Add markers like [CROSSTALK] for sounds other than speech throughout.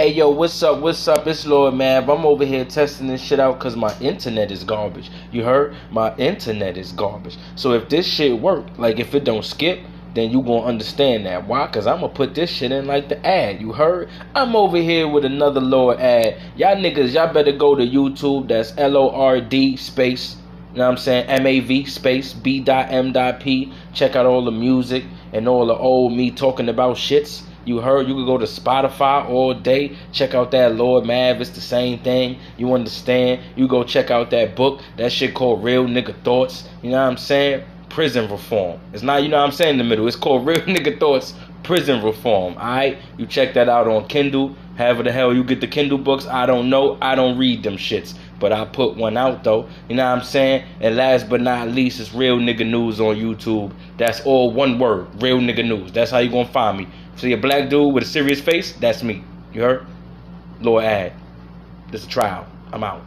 Hey yo, what's up? What's up? It's Lord Mav. I'm over here testing this shit out because my internet is garbage. You heard? My internet is garbage. So if this shit work, like if it don't skip, then you gonna understand that. Why? Cause I'm gonna put this shit in like the ad. You heard? I'm over here with another Lord ad. Y'all niggas, y'all better go to YouTube. That's L O R D space. You know what I'm saying? M A V space B dot M dot P. Check out all the music and all the old me talking about shits. You heard you could go to Spotify all day, check out that Lord Mav, it's the same thing. You understand? You go check out that book, that shit called Real Nigga Thoughts. You know what I'm saying? Prison reform. It's not, you know what I'm saying, in the middle. It's called [LAUGHS] Real Nigga Thoughts Prison Reform. Alright? You check that out on Kindle. However the hell you get the Kindle books, I don't know. I don't read them shits. But I put one out though. You know what I'm saying? And last but not least, it's Real Nigga News on YouTube. That's all one word. Real Nigga News. That's how you gonna find me. See a black dude with a serious face? That's me. You heard? Lord ad. This is a trial. I'm out.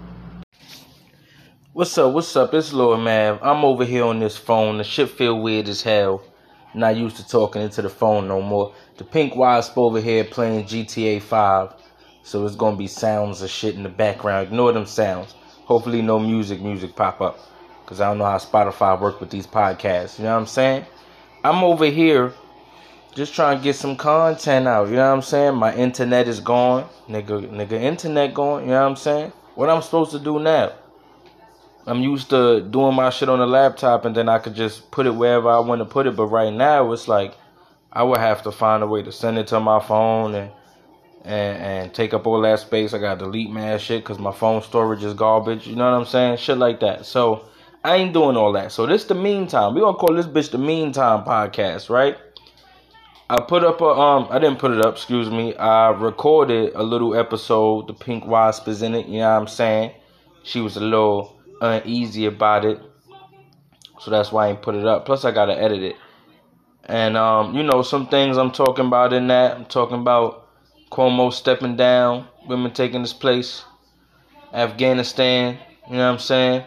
What's up? What's up? It's Lord Mav. I'm over here on this phone. The shit feel weird as hell. Not used to talking into the phone no more. The pink wasp over here playing GTA 5. So it's gonna be sounds of shit in the background. Ignore them sounds. Hopefully no music music pop up. Cause I don't know how Spotify work with these podcasts. You know what I'm saying? I'm over here just trying to get some content out. You know what I'm saying? My internet is gone. Nigga nigga internet gone, you know what I'm saying? What I'm supposed to do now? I'm used to doing my shit on the laptop and then I could just put it wherever I want to put it. But right now, it's like I would have to find a way to send it to my phone and and, and take up all that space. I got to delete mad shit because my phone storage is garbage. You know what I'm saying? Shit like that. So I ain't doing all that. So this the meantime. We gonna call this bitch the meantime podcast, right? I put up a um I didn't put it up, excuse me. I recorded a little episode. The pink wasp is in it, you know what I'm saying? She was a little uneasy about it. So that's why I ain't put it up. Plus I gotta edit it. And um, you know, some things I'm talking about in that. I'm talking about Cuomo stepping down, women taking his place, Afghanistan, you know what I'm saying?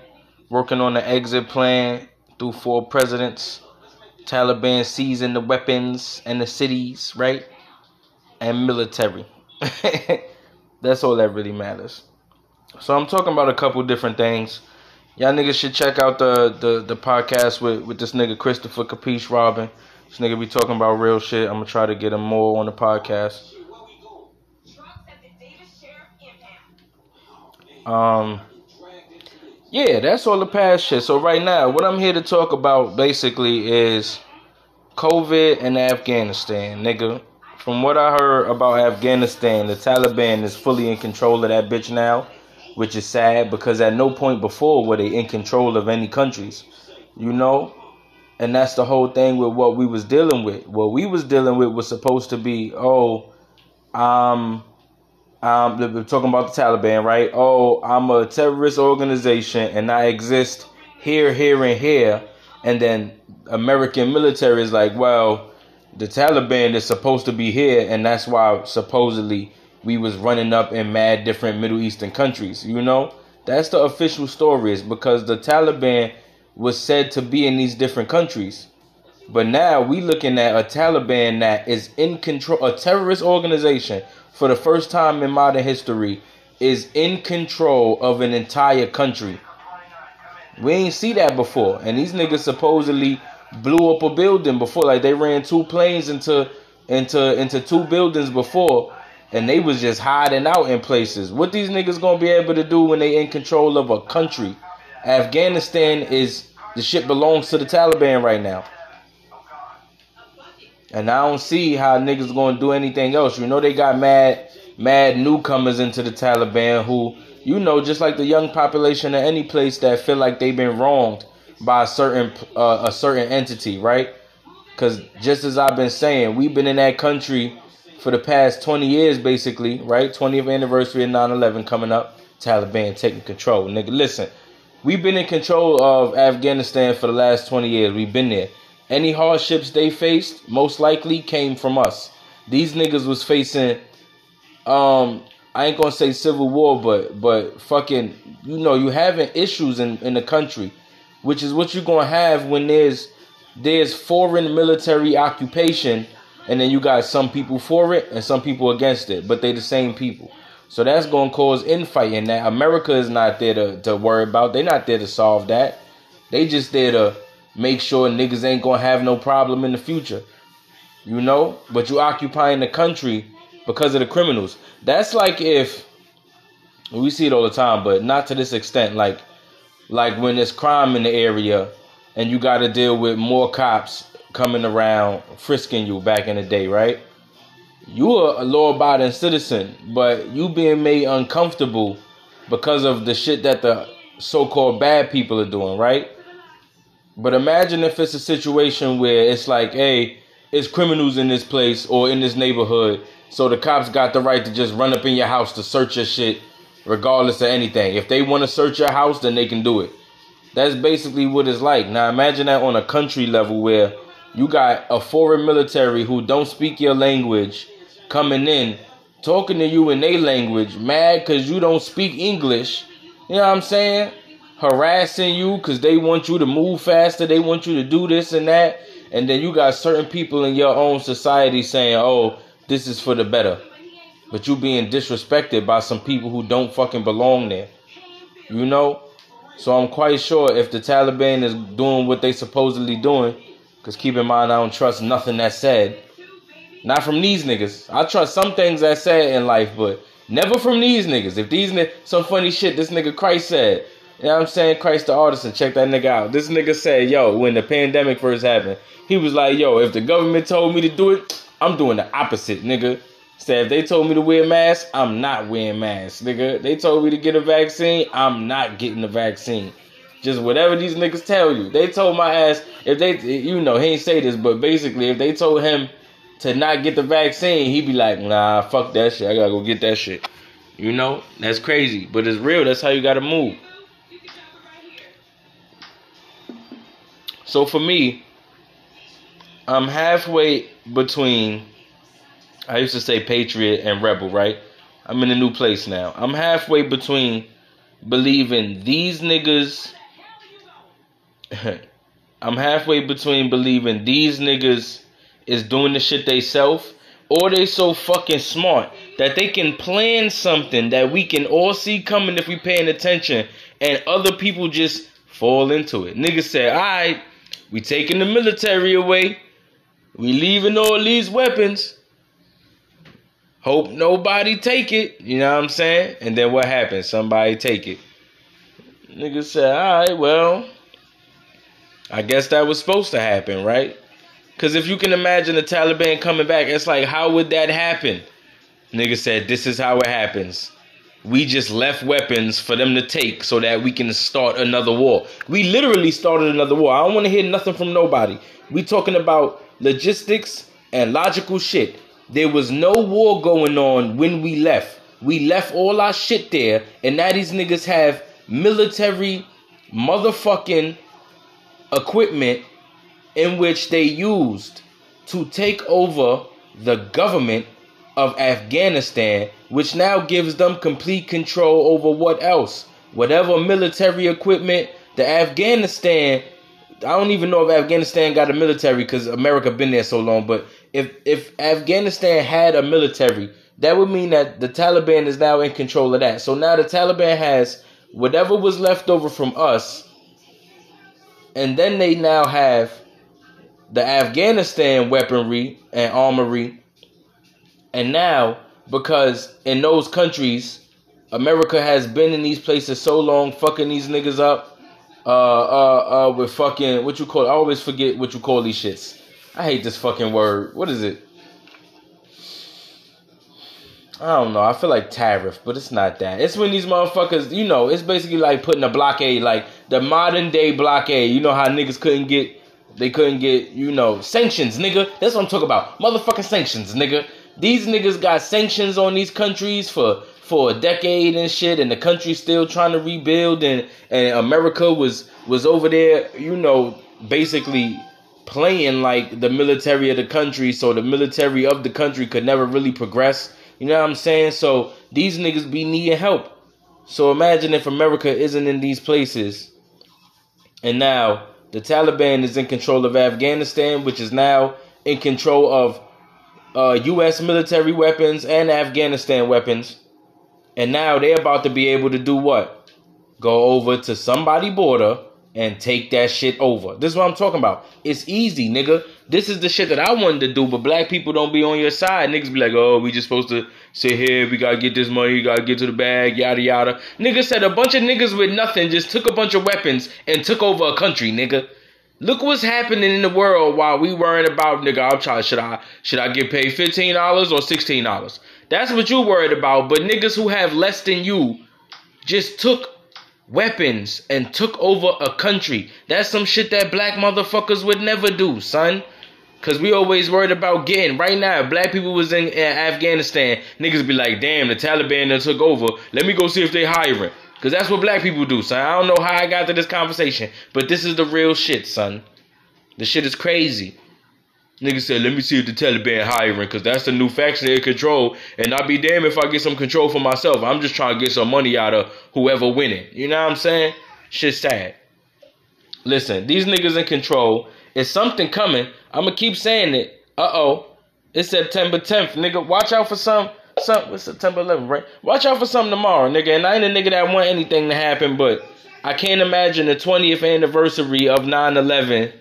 Working on the exit plan through four presidents, Taliban seizing the weapons and the cities, right? And military. [LAUGHS] That's all that really matters. So I'm talking about a couple different things. Y'all niggas should check out the the, the podcast with, with this nigga Christopher Capiche Robin. This nigga be talking about real shit. I'm gonna try to get him more on the podcast. Um Yeah, that's all the past shit. So right now, what I'm here to talk about basically is COVID and Afghanistan, nigga. From what I heard about Afghanistan, the Taliban is fully in control of that bitch now which is sad because at no point before were they in control of any countries, you know. And that's the whole thing with what we was dealing with. What we was dealing with was supposed to be, oh, um, um, we're talking about the Taliban, right? Oh, I'm a terrorist organization and I exist here, here, and here. And then American military is like, well, the Taliban is supposed to be here, and that's why supposedly we was running up in mad different Middle Eastern countries. You know, that's the official story is because the Taliban was said to be in these different countries. But now we looking at a Taliban that is in control, a terrorist organization for the first time in modern history is in control of an entire country. We ain't see that before. And these niggas supposedly blew up a building before. Like they ran two planes into into into two buildings before and they was just hiding out in places. What these niggas gonna be able to do when they in control of a country? Afghanistan is the shit belongs to the Taliban right now. And I don't see how niggas gonna do anything else. You know they got mad mad newcomers into the Taliban who, you know, just like the young population of any place that feel like they've been wronged by a certain uh, a certain entity, right? Cuz just as I've been saying, we've been in that country for the past 20 years, basically, right? 20th anniversary of 9 11 coming up. Taliban taking control. Nigga, listen, we've been in control of Afghanistan for the last 20 years. We've been there. Any hardships they faced, most likely came from us. These niggas was facing, um, I ain't gonna say civil war, but but fucking, you know, you having issues in in the country, which is what you're gonna have when there's there's foreign military occupation and then you got some people for it and some people against it, but they the same people. So that's gonna cause infighting that America is not there to, to worry about. They're not there to solve that. They just there to make sure niggas ain't gonna have no problem in the future. You know? But you occupying the country because of the criminals. That's like if we see it all the time, but not to this extent. Like like when there's crime in the area and you gotta deal with more cops coming around frisking you back in the day, right? You are a law abiding citizen, but you being made uncomfortable because of the shit that the so called bad people are doing, right? But imagine if it's a situation where it's like, hey, it's criminals in this place or in this neighborhood, so the cops got the right to just run up in your house to search your shit, regardless of anything. If they want to search your house, then they can do it. That's basically what it's like. Now imagine that on a country level where you got a foreign military who don't speak your language coming in, talking to you in their language, mad because you don't speak English. You know what I'm saying? Harassing you because they want you to move faster, they want you to do this and that, and then you got certain people in your own society saying, "Oh, this is for the better," but you being disrespected by some people who don't fucking belong there. You know, so I'm quite sure if the Taliban is doing what they supposedly doing, because keep in mind I don't trust nothing that's said. Not from these niggas. I trust some things that said in life, but never from these niggas. If these niggas, some funny shit this nigga Christ said. You know what I'm saying? Christ the artisan, check that nigga out. This nigga said, yo, when the pandemic first happened, he was like, yo, if the government told me to do it, I'm doing the opposite, nigga. Said if they told me to wear a mask, I'm not wearing masks, nigga. They told me to get a vaccine, I'm not getting the vaccine. Just whatever these niggas tell you. They told my ass if they, you know, he ain't say this, but basically if they told him to not get the vaccine, he'd be like, nah, fuck that shit. I gotta go get that shit. You know, that's crazy, but it's real. That's how you gotta move. So for me, I'm halfway between. I used to say patriot and rebel, right? I'm in a new place now. I'm halfway between believing these niggas. [LAUGHS] I'm halfway between believing these niggas is doing the shit they self, or they so fucking smart that they can plan something that we can all see coming if we paying attention, and other people just fall into it. Niggas say, "All right." We taking the military away. We leaving all these weapons. Hope nobody take it. You know what I'm saying? And then what happens? Somebody take it. Nigga said, alright, well, I guess that was supposed to happen, right? Because if you can imagine the Taliban coming back, it's like, how would that happen? Nigga said, this is how it happens we just left weapons for them to take so that we can start another war. We literally started another war. I don't want to hear nothing from nobody. We talking about logistics and logical shit. There was no war going on when we left. We left all our shit there, and now these niggas have military motherfucking equipment in which they used to take over the government of Afghanistan, which now gives them complete control over what else? Whatever military equipment the Afghanistan I don't even know if Afghanistan got a military because America been there so long. But if if Afghanistan had a military, that would mean that the Taliban is now in control of that. So now the Taliban has whatever was left over from us, and then they now have the Afghanistan weaponry and armory and now, because in those countries, America has been in these places so long, fucking these niggas up, uh, uh, uh, with fucking what you call. I always forget what you call these shits. I hate this fucking word. What is it? I don't know. I feel like tariff, but it's not that. It's when these motherfuckers, you know, it's basically like putting a blockade, like the modern day blockade. You know how niggas couldn't get, they couldn't get, you know, sanctions, nigga. That's what I'm talking about. Motherfucking sanctions, nigga. These niggas got sanctions on these countries for for a decade and shit, and the country's still trying to rebuild, and and America was was over there, you know, basically playing like the military of the country, so the military of the country could never really progress. You know what I'm saying? So these niggas be needing help. So imagine if America isn't in these places, and now the Taliban is in control of Afghanistan, which is now in control of uh, U.S. military weapons and Afghanistan weapons, and now they're about to be able to do what? Go over to somebody border and take that shit over. This is what I'm talking about. It's easy, nigga. This is the shit that I wanted to do, but black people don't be on your side. Niggas be like, oh, we just supposed to sit here, we gotta get this money, we gotta get to the bag, yada yada. Nigga said a bunch of niggas with nothing just took a bunch of weapons and took over a country, nigga. Look what's happening in the world while we worrying about nigga. I'm trying. Should I should I get paid fifteen dollars or sixteen dollars? That's what you worried about. But niggas who have less than you just took weapons and took over a country. That's some shit that black motherfuckers would never do, son. Cause we always worried about getting right now. Black people was in, in Afghanistan. Niggas be like, damn, the Taliban that took over. Let me go see if they hiring. Cause that's what black people do, son. I don't know how I got to this conversation, but this is the real shit, son. The shit is crazy. Nigga said, let me see if the Taliban hiring, cause that's the new faction in control. And I'll be damned if I get some control for myself. I'm just trying to get some money out of whoever winning. You know what I'm saying? Shit's sad. Listen, these niggas in control. It's something coming. I'ma keep saying it. Uh oh. It's September 10th, nigga. Watch out for some some it's September 11th, right? Watch out for something tomorrow, nigga. And I ain't a nigga that want anything to happen, but I can't imagine the 20th anniversary of 9/11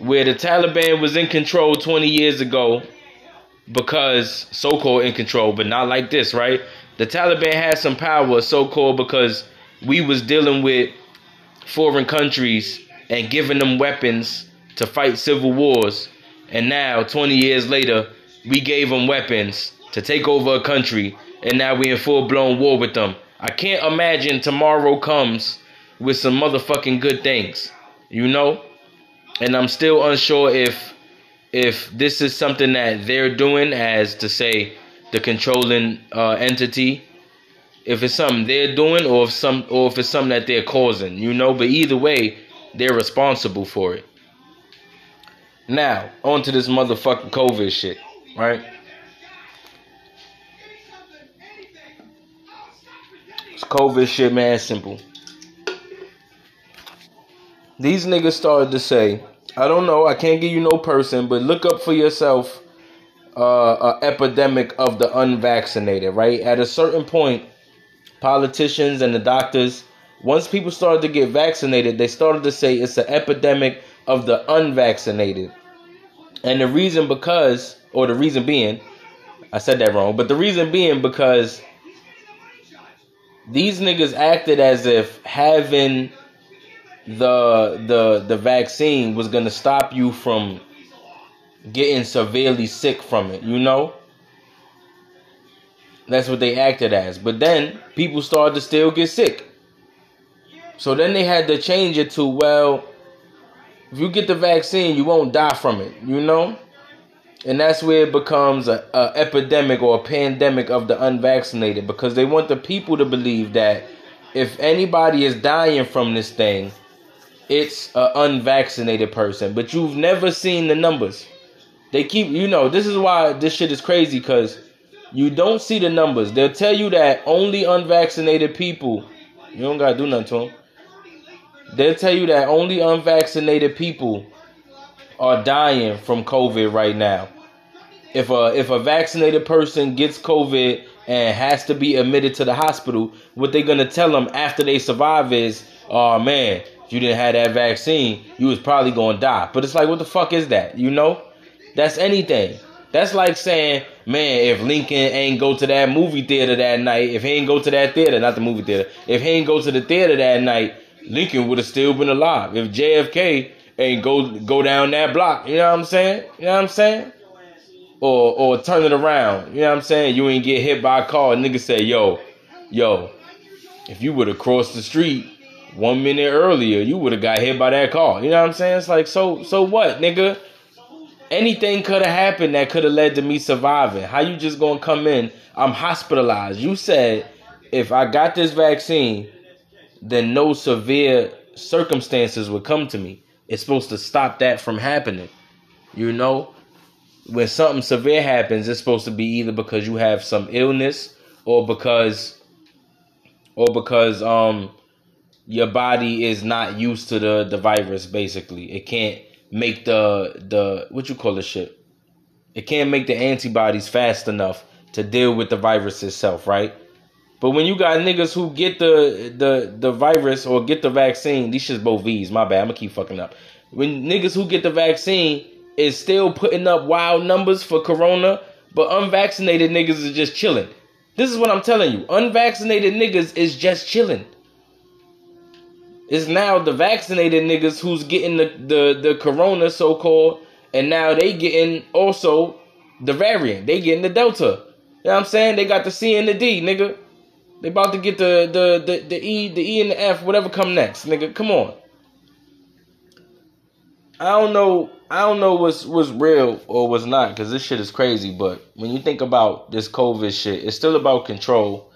where the Taliban was in control 20 years ago because so-called in control, but not like this, right? The Taliban had some power so-called because we was dealing with foreign countries and giving them weapons to fight civil wars. And now 20 years later, we gave them weapons to take over a country and now we're in full-blown war with them. I can't imagine tomorrow comes with some motherfucking good things. You know? and I'm still unsure if if this is something that they're doing as to say the controlling uh, entity if it's something they're doing or if some or if it's something that they're causing you know but either way they're responsible for it now on to this motherfucking covid shit right covid shit man simple these niggas started to say, I don't know, I can't give you no person, but look up for yourself uh, a epidemic of the unvaccinated, right? At a certain point, politicians and the doctors, once people started to get vaccinated, they started to say it's an epidemic of the unvaccinated. And the reason because, or the reason being, I said that wrong, but the reason being because these niggas acted as if having the the the vaccine was gonna stop you from getting severely sick from it, you know? That's what they acted as. But then people started to still get sick. So then they had to change it to, well, if you get the vaccine, you won't die from it, you know? And that's where it becomes a, a epidemic or a pandemic of the unvaccinated because they want the people to believe that if anybody is dying from this thing, it's an unvaccinated person, but you've never seen the numbers. They keep, you know, this is why this shit is crazy because you don't see the numbers. They'll tell you that only unvaccinated people, you don't gotta do nothing to them. They'll tell you that only unvaccinated people are dying from COVID right now. If a if a vaccinated person gets COVID and has to be admitted to the hospital, what they're gonna tell them after they survive is, "Oh man, if you didn't have that vaccine, you was probably gonna die. But it's like, what the fuck is that? You know? That's anything. That's like saying, man, if Lincoln ain't go to that movie theater that night, if he ain't go to that theater, not the movie theater, if he ain't go to the theater that night, Lincoln would have still been alive. If JFK ain't go go down that block, you know what I'm saying? You know what I'm saying? Or or turn it around, you know what I'm saying? You ain't get hit by a car. Nigga say, yo, yo, if you would have crossed the street one minute earlier, you would have got hit by that car. You know what I'm saying? It's like, so, so what, nigga? Anything could have happened that could have led to me surviving. How you just gonna come in? I'm hospitalized. You said if I got this vaccine, then no severe circumstances would come to me. It's supposed to stop that from happening. You know, when something severe happens, it's supposed to be either because you have some illness or because or because um your body is not used to the the virus basically it can't make the the what you call the shit It can't make the antibodies fast enough to deal with the virus itself, right? But when you got niggas who get the the the virus or get the vaccine, these shit's both V's. My bad, I'm gonna keep fucking up. When niggas who get the vaccine is still putting up wild numbers for corona, but unvaccinated niggas is just chilling. This is what I'm telling you. Unvaccinated niggas is just chilling. It's now the vaccinated niggas who's getting the the, the corona so called, and now they getting also the variant. They getting the delta. You know what I'm saying? They got the C and the D, nigga. They about to get the the the, the E, the E and the F, whatever come next, nigga. Come on. I don't know. I don't know what's what's real or what's not because this shit is crazy. But when you think about this COVID shit, it's still about control.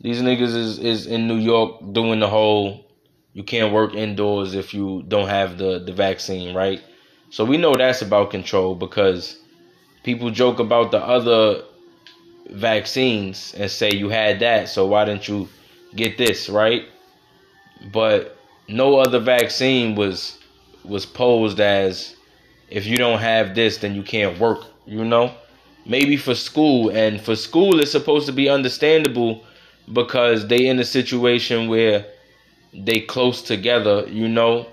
These niggas is is in New York doing the whole you can't work indoors if you don't have the the vaccine, right? So we know that's about control because people joke about the other vaccines and say you had that, so why didn't you get this, right? But no other vaccine was was posed as if you don't have this then you can't work, you know? Maybe for school and for school it's supposed to be understandable because they in a situation where they close together, you know,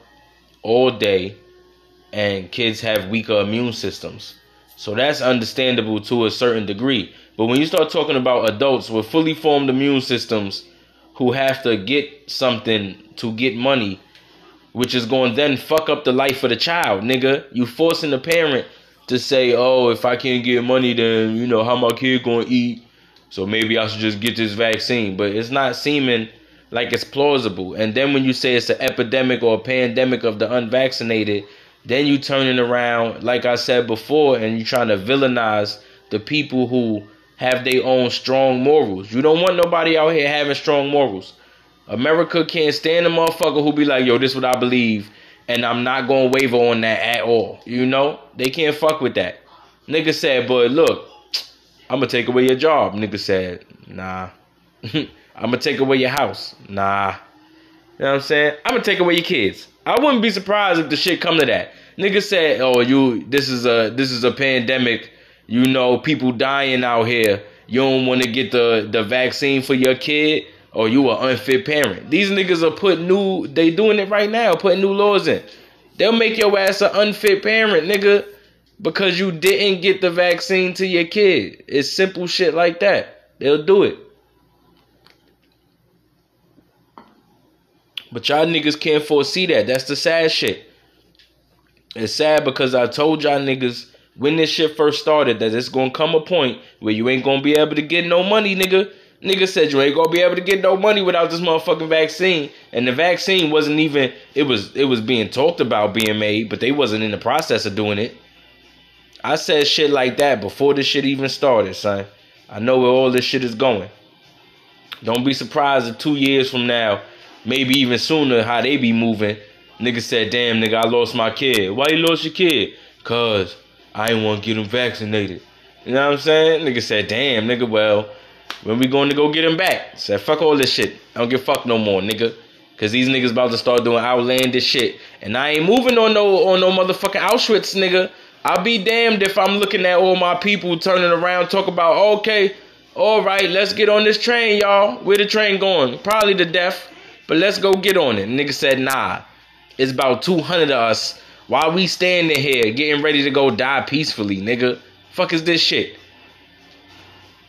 all day and kids have weaker immune systems. So that's understandable to a certain degree. But when you start talking about adults with fully formed immune systems who have to get something to get money, which is going to then fuck up the life of the child, nigga. You forcing the parent to say, "Oh, if I can't get money, then you know how my kid going to eat." So maybe I should just get this vaccine, but it's not seeming like it's plausible. And then when you say it's an epidemic or a pandemic of the unvaccinated, then you turning around, like I said before, and you trying to villainize the people who have their own strong morals. You don't want nobody out here having strong morals. America can't stand a motherfucker who be like, yo, this is what I believe, and I'm not gonna waver on that at all. You know? They can't fuck with that. Nigga said, but look, I'm gonna take away your job. Nigga said, nah. [LAUGHS] I'm gonna take away your house. Nah. You know what I'm saying? I'm gonna take away your kids. I wouldn't be surprised if the shit come to that. Nigga said, "Oh, you this is a this is a pandemic. You know, people dying out here. You don't want to get the the vaccine for your kid, or you an unfit parent. These niggas are putting new. They doing it right now, putting new laws in. They'll make your ass an unfit parent, nigga, because you didn't get the vaccine to your kid. It's simple shit like that. They'll do it. But y'all niggas can't foresee that. That's the sad shit. It's sad because I told y'all niggas when this shit first started that it's gonna come a point where you ain't gonna be able to get no money, nigga. Nigga said you ain't gonna be able to get no money without this motherfucking vaccine. And the vaccine wasn't even it was it was being talked about being made, but they wasn't in the process of doing it. I said shit like that before this shit even started, son. I know where all this shit is going. Don't be surprised if two years from now, maybe even sooner, how they be moving. Nigga said, damn nigga, I lost my kid. Why you lost your kid? Cause I ain't want to get him vaccinated. You know what I'm saying? Nigga said, damn, nigga, well, when we going to go get him back? Said, fuck all this shit. I don't give fuck no more, nigga. Cause these niggas about to start doing outlandish shit. And I ain't moving on no on no motherfucking Auschwitz, nigga. I'll be damned if I'm looking at all my people turning around, talk about, okay, all right, let's get on this train, y'all. Where the train going? Probably to death, but let's go get on it. Nigga said, nah. It's about 200 of us while we standing here getting ready to go die peacefully, nigga. Fuck is this shit?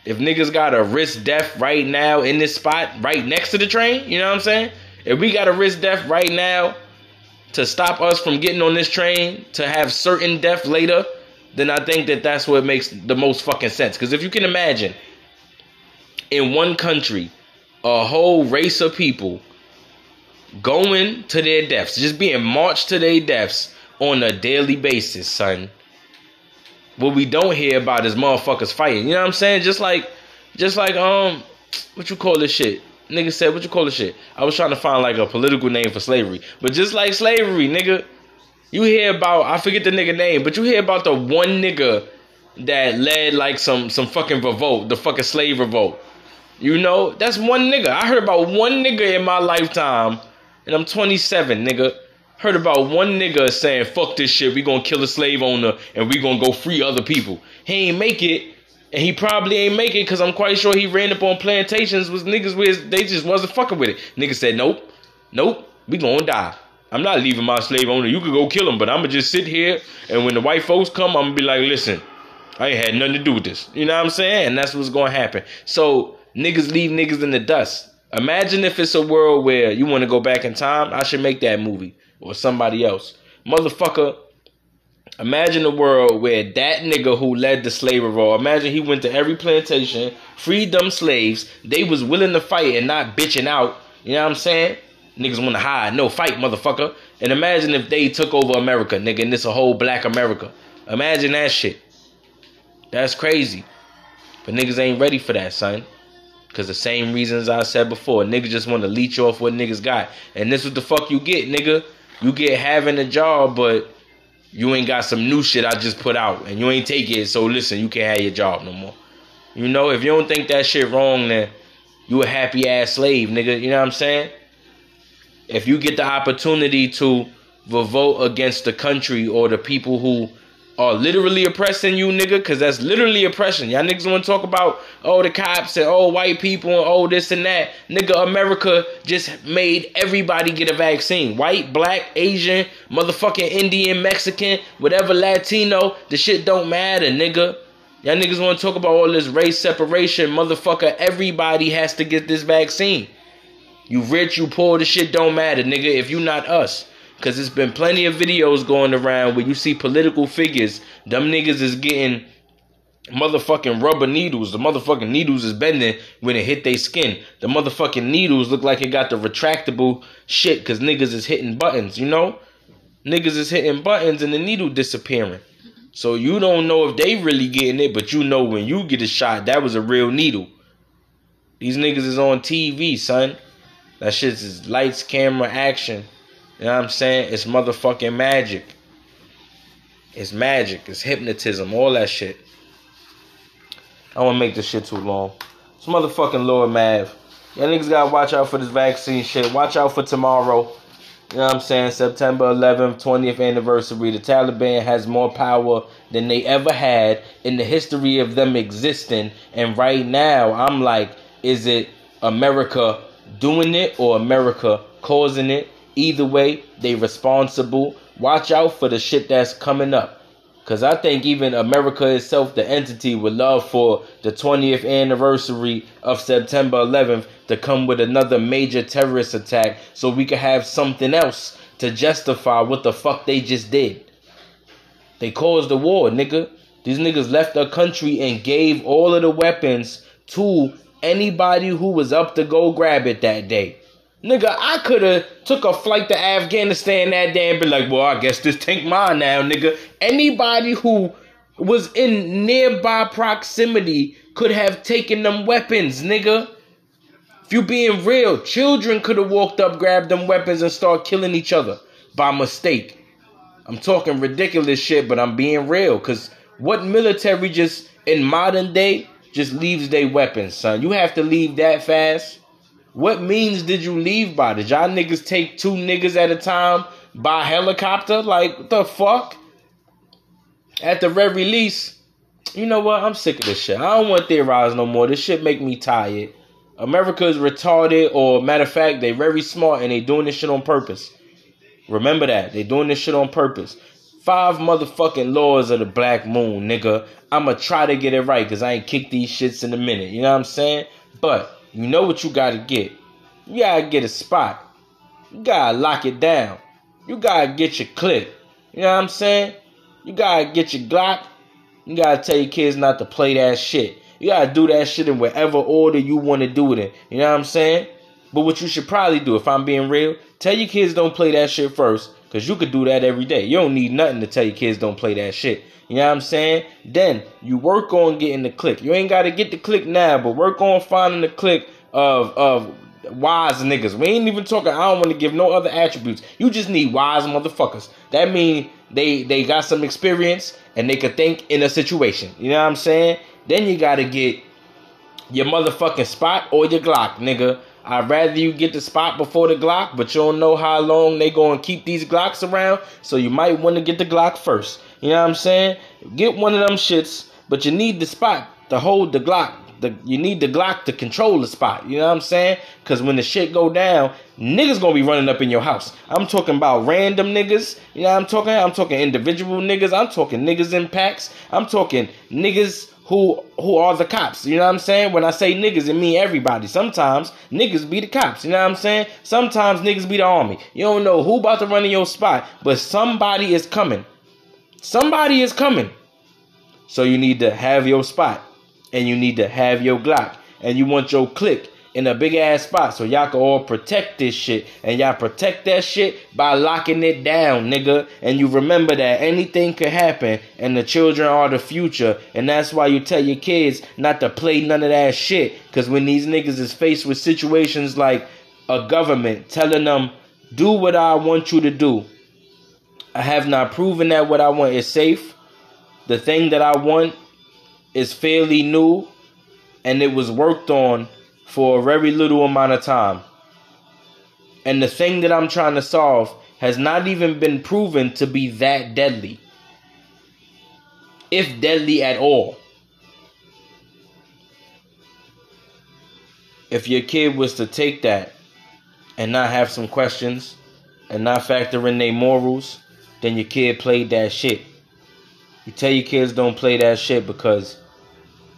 If niggas gotta risk death right now in this spot, right next to the train, you know what I'm saying? If we gotta risk death right now to stop us from getting on this train to have certain death later, then I think that that's what makes the most fucking sense. Because if you can imagine, in one country, a whole race of people going to their deaths, just being marched to their deaths on a daily basis, son. What we don't hear about is motherfuckers fighting. You know what I'm saying? Just like, just like um, what you call this shit? Nigga said, what you call this shit? I was trying to find like a political name for slavery, but just like slavery, nigga, you hear about I forget the nigga name, but you hear about the one nigga that led like some some fucking revolt, the fucking slave revolt. You know, that's one nigga. I heard about one nigga in my lifetime, and I'm 27, nigga heard about one nigga saying, fuck this shit, we gonna kill a slave owner and we gonna go free other people. He ain't make it, and he probably ain't make it because I'm quite sure he ran up on plantations with niggas with they just wasn't fucking with it. Nigga said, nope, nope, we gonna die. I'm not leaving my slave owner. You could go kill him, but I'm gonna just sit here and when the white folks come, I'm gonna be like, listen, I ain't had nothing to do with this. You know what I'm saying? And that's what's gonna happen. So niggas leave niggas in the dust. Imagine if it's a world where you want to go back in time. I should make that movie or somebody else. Motherfucker, imagine a world where that nigga who led the slave revolt, imagine he went to every plantation, freed them slaves. They was willing to fight and not bitching out. You know what I'm saying? Niggas want to hide. No, fight, motherfucker. And imagine if they took over America, nigga, and this a whole black America. Imagine that shit. That's crazy. But niggas ain't ready for that, son. Cause the same reasons I said before, niggas just want to leech off what niggas got. And this is the fuck you get, nigga. You get having a job, but you ain't got some new shit I just put out. And you ain't take it, so listen, you can't have your job no more. You know, if you don't think that shit wrong, then you a happy ass slave, nigga. You know what I'm saying? If you get the opportunity to vote against the country or the people who are literally oppressing you, nigga, because that's literally oppression. Y'all niggas want to talk about, oh, the cops and oh, white people and oh, this and that. Nigga, America just made everybody get a vaccine. White, black, Asian, motherfucking Indian, Mexican, whatever, Latino. The shit don't matter, nigga. Y'all niggas want to talk about all this race separation. Motherfucker, everybody has to get this vaccine. You rich, you poor, the shit don't matter, nigga, if you not us. Cause there's been plenty of videos going around where you see political figures. Them niggas is getting motherfucking rubber needles. The motherfucking needles is bending when it hit their skin. The motherfucking needles look like it got the retractable shit cause niggas is hitting buttons, you know? Niggas is hitting buttons and the needle disappearing. So you don't know if they really getting it, but you know when you get a shot, that was a real needle. These niggas is on TV, son. That shit is lights, camera, action. You know what I'm saying? It's motherfucking magic. It's magic. It's hypnotism. All that shit. I to make this shit too long. It's motherfucking Lord Mav. Y'all niggas gotta watch out for this vaccine shit. Watch out for tomorrow. You know what I'm saying? September 11th, 20th anniversary. The Taliban has more power than they ever had in the history of them existing. And right now, I'm like, is it America doing it or America causing it? Either way, they responsible. Watch out for the shit that's coming up. Cause I think even America itself, the entity, would love for the 20th anniversary of September 11th to come with another major terrorist attack so we could have something else to justify what the fuck they just did. They caused the war, nigga. These niggas left the country and gave all of the weapons to anybody who was up to go grab it that day. Nigga, I could have took a flight to Afghanistan that day and be like, well, I guess this tank mine now, nigga. Anybody who was in nearby proximity could have taken them weapons, nigga. If you being real, children could have walked up, grabbed them weapons, and start killing each other by mistake. I'm talking ridiculous shit, but I'm being real. Cause what military just in modern day just leaves their weapons, son? You have to leave that fast. What means did you leave by? Did y'all niggas take two niggas at a time by helicopter? Like, the fuck? At the very least, you know what? I'm sick of this shit. I don't want to theorize no more. This shit make me tired. America is retarded, or matter of fact, they very smart and they doing this shit on purpose. Remember that. They doing this shit on purpose. Five motherfucking laws of the black moon, nigga. I'ma try to get it right, cause I ain't kicked these shits in a minute. You know what I'm saying? But you know what you gotta get. You gotta get a spot. You gotta lock it down. You gotta get your clip. You know what I'm saying? You gotta get your Glock. You gotta tell your kids not to play that shit. You gotta do that shit in whatever order you want to do it in. You know what I'm saying? But what you should probably do, if I'm being real, tell your kids don't play that shit first. Cause you could do that every day. You don't need nothing to tell your kids don't play that shit. You know what I'm saying? Then you work on getting the click. You ain't gotta get the clique now, but work on finding the click of of wise niggas. We ain't even talking. I don't want to give no other attributes. You just need wise motherfuckers. That mean they they got some experience and they could think in a situation. You know what I'm saying? Then you gotta get your motherfucking spot or your Glock, nigga. I'd rather you get the spot before the Glock, but you don't know how long they gonna keep these Glocks around. So you might want to get the Glock first. You know what I'm saying? Get one of them shits, but you need the spot to hold the Glock. The, you need the Glock to control the spot. You know what I'm saying? Because when the shit go down, niggas gonna be running up in your house. I'm talking about random niggas. You know what I'm talking? I'm talking individual niggas. I'm talking niggas in packs. I'm talking niggas who who are the cops. You know what I'm saying? When I say niggas, it mean everybody. Sometimes niggas be the cops. You know what I'm saying? Sometimes niggas be the army. You don't know who about to run in your spot, but somebody is coming. Somebody is coming. So you need to have your spot, and you need to have your Glock, and you want your clique in a big ass spot so y'all can all protect this shit. And y'all protect that shit by locking it down, nigga. And you remember that anything could happen and the children are the future. And that's why you tell your kids not to play none of that shit. Cause when these niggas is faced with situations like a government telling them, do what I want you to do. I have not proven that what I want is safe. The thing that I want is fairly new and it was worked on for a very little amount of time. And the thing that I'm trying to solve has not even been proven to be that deadly. If deadly at all. If your kid was to take that and not have some questions and not factor in their morals, then your kid played that shit. You tell your kids don't play that shit because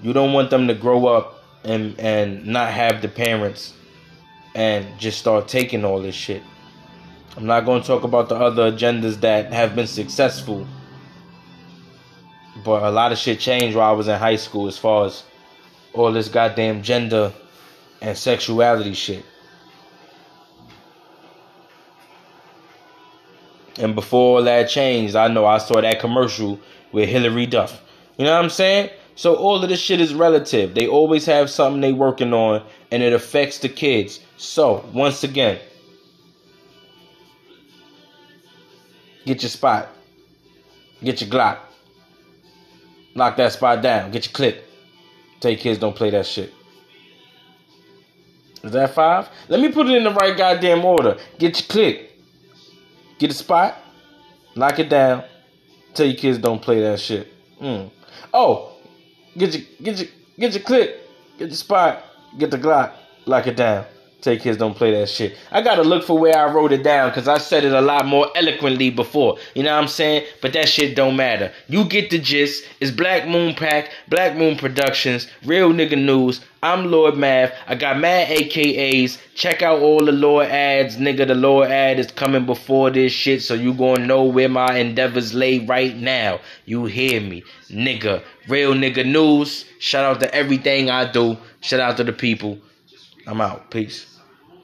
you don't want them to grow up and and not have the parents and just start taking all this shit. I'm not going to talk about the other agendas that have been successful, but a lot of shit changed while I was in high school as far as all this goddamn gender and sexuality shit. And before all that changed, I know I saw that commercial with Hilary Duff. You know what I'm saying? So all of this shit is relative. They always have something they working on and it affects the kids. So, once again, get your spot. Get your Glock. Knock that spot down. Get your clip. Your kids don't play that shit. Is that five? Let me put it in the right goddamn order. Get your click. Get a spot. Knock it down. Tell your kids don't play that shit. Mm. Oh, Get your get your get your clip, get your spot, get the Glock, lock it down. Take kids don't play that shit. I gotta look for where I wrote it down because I said it a lot more eloquently before. You know what I'm saying? But that shit don't matter. You get the gist. It's Black Moon Pack, Black Moon Productions, Real Nigga News. I'm Lord Mav. I got mad AKAs. Check out all the Lord ads, nigga. The Lord ad is coming before this shit, so you gonna know where my endeavors lay right now. You hear me, nigga. Real Nigga News. Shout out to everything I do. Shout out to the people. I'm out. Peace.